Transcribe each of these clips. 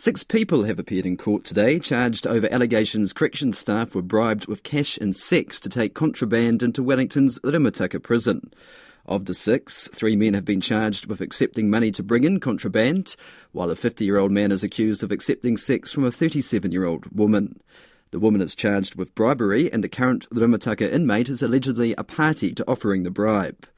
Six people have appeared in court today, charged over allegations corrections staff were bribed with cash and sex to take contraband into Wellington's Rimutaka prison. Of the six, three men have been charged with accepting money to bring in contraband, while a 50 year old man is accused of accepting sex from a 37 year old woman. The woman is charged with bribery, and the current Rimutaka inmate is allegedly a party to offering the bribe.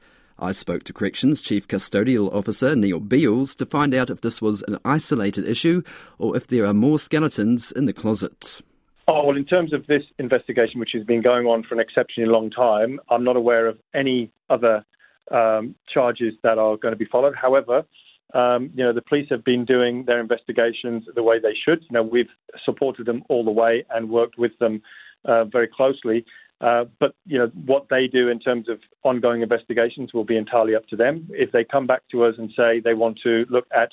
I spoke to Corrections Chief Custodial Officer Neil Beales to find out if this was an isolated issue or if there are more skeletons in the closet. Oh, well, in terms of this investigation, which has been going on for an exceptionally long time, I'm not aware of any other um, charges that are going to be followed. However, um, you know, the police have been doing their investigations the way they should. You know, we've supported them all the way and worked with them uh, very closely. Uh, but you know what they do in terms of ongoing investigations will be entirely up to them. If they come back to us and say they want to look at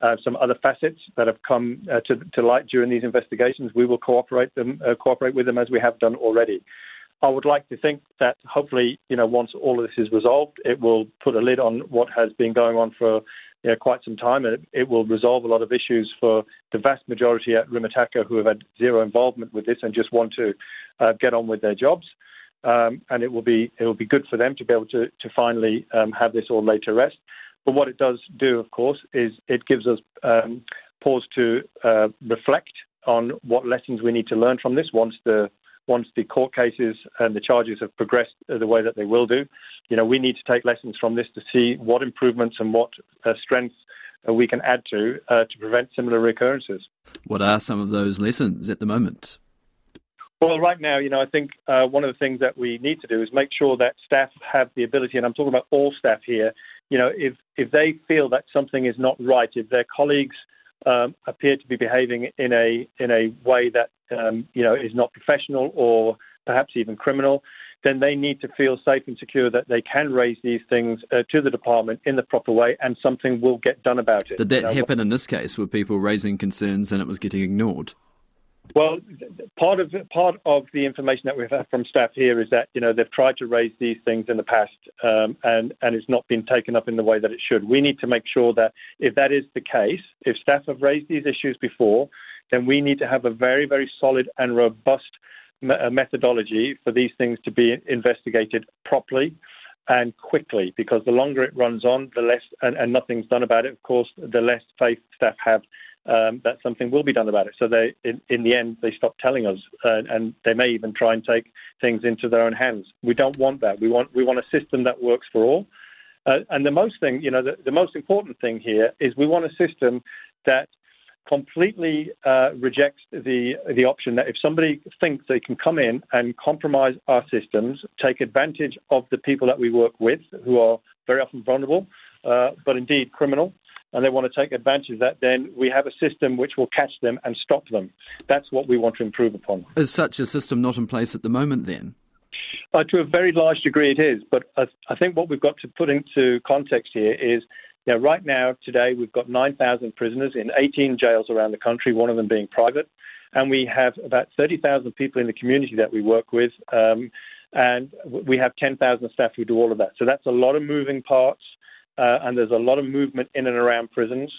uh, some other facets that have come uh, to, to, light during these investigations, we will cooperate them uh, cooperate with them as we have done already. I would like to think that hopefully, you know, once all of this is resolved, it will put a lid on what has been going on for you know, quite some time, and it, it, will resolve a lot of issues for the vast majority at Rimutaka who have had zero involvement with this and just want to uh, get on with their jobs. Um, and it will be it will be good for them to be able to to finally um, have this all laid to rest. But what it does do, of course, is it gives us um, pause to uh, reflect on what lessons we need to learn from this once the once the court cases and the charges have progressed the way that they will do. You know, we need to take lessons from this to see what improvements and what uh, strengths uh, we can add to uh, to prevent similar recurrences. What are some of those lessons at the moment? Well, right now, you know, I think uh, one of the things that we need to do is make sure that staff have the ability, and I'm talking about all staff here. You know, if if they feel that something is not right, if their colleagues um, appear to be behaving in a in a way that um, you know is not professional or perhaps even criminal, then they need to feel safe and secure that they can raise these things uh, to the department in the proper way, and something will get done about it. Did that you know, happen in this case? Were people raising concerns and it was getting ignored? Well, part of part of the information that we've had from staff here is that you know they've tried to raise these things in the past, um, and and it's not been taken up in the way that it should. We need to make sure that if that is the case, if staff have raised these issues before, then we need to have a very very solid and robust uh, methodology for these things to be investigated properly and quickly because the longer it runs on, the less, and, and nothing's done about it, of course, the less faith staff have um, that something will be done about it. So they, in, in the end, they stop telling us, uh, and they may even try and take things into their own hands. We don't want that. We want we want a system that works for all. Uh, and the most thing, you know, the, the, most important thing here is we want a system that completely uh, rejects the the option that if somebody thinks they can come in and compromise our systems, take advantage of the people that we work with, who are very often vulnerable, uh, but indeed criminal, and they want to take advantage of that, then we have a system which will catch them and stop them. That's what we want to improve upon. Is such a system not in place at the moment then? Uh, to a very large degree, it is. But I, I think what we've got to put into context here is know, right now, today, we've got 9,000 prisoners in 18 jails around the country, one of them being private. And we have about 30,000 people in the community that we work with. Um, and we have 10,000 staff who do all of that. So that's a lot of moving parts uh, and there's a lot of movement in and around prisons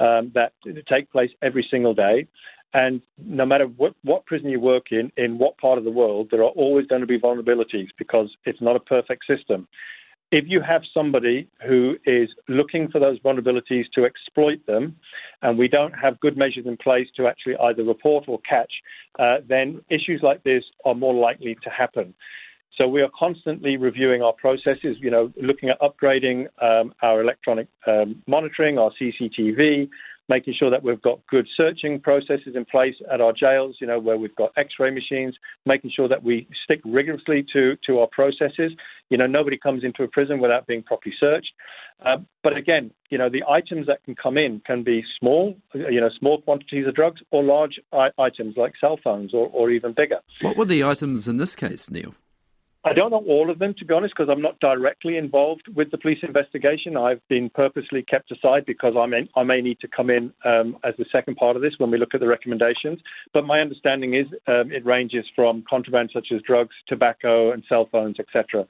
um, that take place every single day. And no matter what, what prison you work in, in what part of the world, there are always going to be vulnerabilities because it's not a perfect system. If you have somebody who is looking for those vulnerabilities to exploit them, and we don't have good measures in place to actually either report or catch, uh, then issues like this are more likely to happen. So we are constantly reviewing our processes, you know, looking at upgrading um, our electronic um, monitoring, our CCTV, making sure that we've got good searching processes in place at our jails, you know, where we've got x-ray machines, making sure that we stick rigorously to, to our processes. You know, nobody comes into a prison without being properly searched. Uh, but again, you know, the items that can come in can be small, you know, small quantities of drugs or large I- items like cell phones or, or even bigger. What were the items in this case, Neil? I don't know all of them, to be honest, because I'm not directly involved with the police investigation. I've been purposely kept aside because I may, I may need to come in um, as the second part of this when we look at the recommendations. But my understanding is um, it ranges from contraband such as drugs, tobacco, and cell phones, etc.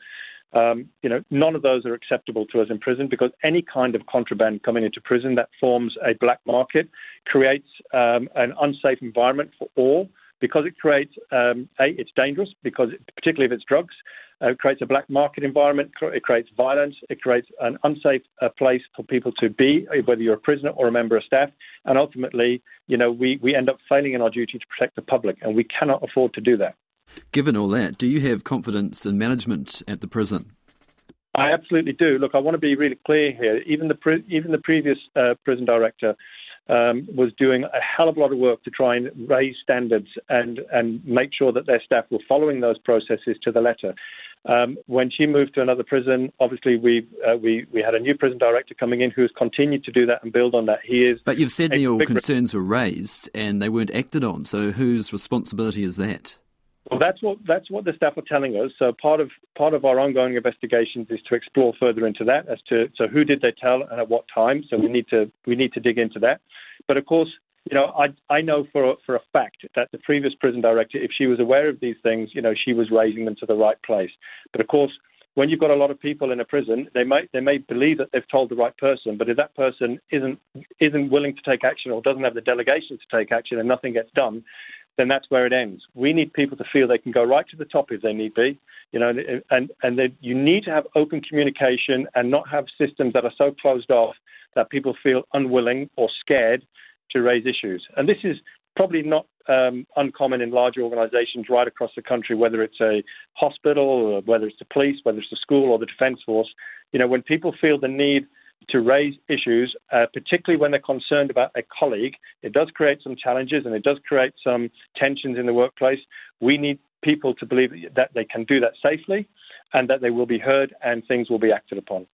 Um, you know, none of those are acceptable to us in prison because any kind of contraband coming into prison that forms a black market creates um, an unsafe environment for all because it creates um, a it's dangerous because it, particularly if it's drugs uh, it creates a black market environment it creates violence it creates an unsafe uh, place for people to be whether you're a prisoner or a member of staff and ultimately you know we, we end up failing in our duty to protect the public and we cannot afford to do that given all that do you have confidence in management at the prison I absolutely do. Look, I want to be really clear here. Even the pre- even the previous uh, prison director um, was doing a hell of a lot of work to try and raise standards and, and make sure that their staff were following those processes to the letter. Um, when she moved to another prison, obviously we uh, we we had a new prison director coming in who has continued to do that and build on that. He is. But you've said Neil concerns were raised and they weren't acted on. So whose responsibility is that? Well, that's what that's what the staff are telling us. So part of part of our ongoing investigations is to explore further into that as to so who did they tell and at what time. So we need to we need to dig into that. But of course, you know, I I know for for a fact that the previous prison director, if she was aware of these things, you know, she was raising them to the right place. But of course, when you've got a lot of people in a prison, they may they may believe that they've told the right person, but if that person isn't isn't willing to take action or doesn't have the delegation to take action and nothing gets done, then that's where it ends. We need people to feel they can go right to the top if they need be, you know, and and that you need to have open communication and not have systems that are so closed off that people feel unwilling or scared to raise issues. And this is probably not um, uncommon in large organizations right across the country, whether it's a hospital, or whether it's the police, whether it's the school or the defense force. You know, when people feel the need to raise issues, uh, particularly when they're concerned about a colleague. It does create some challenges and it does create some tensions in the workplace. We need people to believe that they can do that safely and that they will be heard and things will be acted upon.